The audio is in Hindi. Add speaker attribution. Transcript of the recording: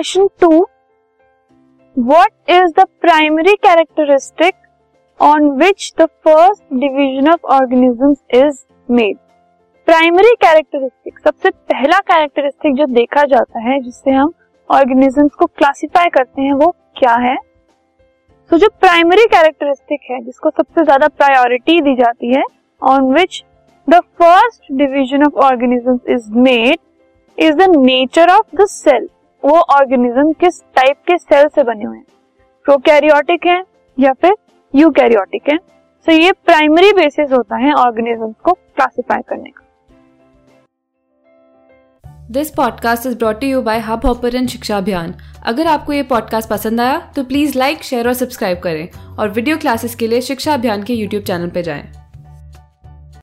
Speaker 1: Question two what is the primary characteristic on which the first division of organism is made primary characteristic सबसे पहला कैरेक्टरिस्टिक जो देखा जाता है, जिससे हम ऑर्गेनिजम्स को क्लासिफाई करते हैं, वो क्या है? तो जो प्राइमरी कैरेक्टरिस्टिक है, जिसको सबसे ज़्यादा प्रायोरिटी दी जाती है on which the first division of organism is made is the nature of the cell वो ऑर्गेनिज्म किस टाइप के सेल से बने हुए हैं? प्रोकैरियोटिक है या फिर यूकैरियोटिक है? सो ये प्राइमरी बेसिस होता है ऑर्गेनिजम्स को क्लासिफाई करने का।
Speaker 2: This podcast is brought you by hub hopper शिक्षा अभियान अगर आपको ये पॉडकास्ट पसंद आया तो प्लीज़ लाइक शेयर और सब्सक्राइब करें। और वीडियो क्लासेस के लिए शिक्षा अभियान के यूट्यूब चैनल पर जाएँ।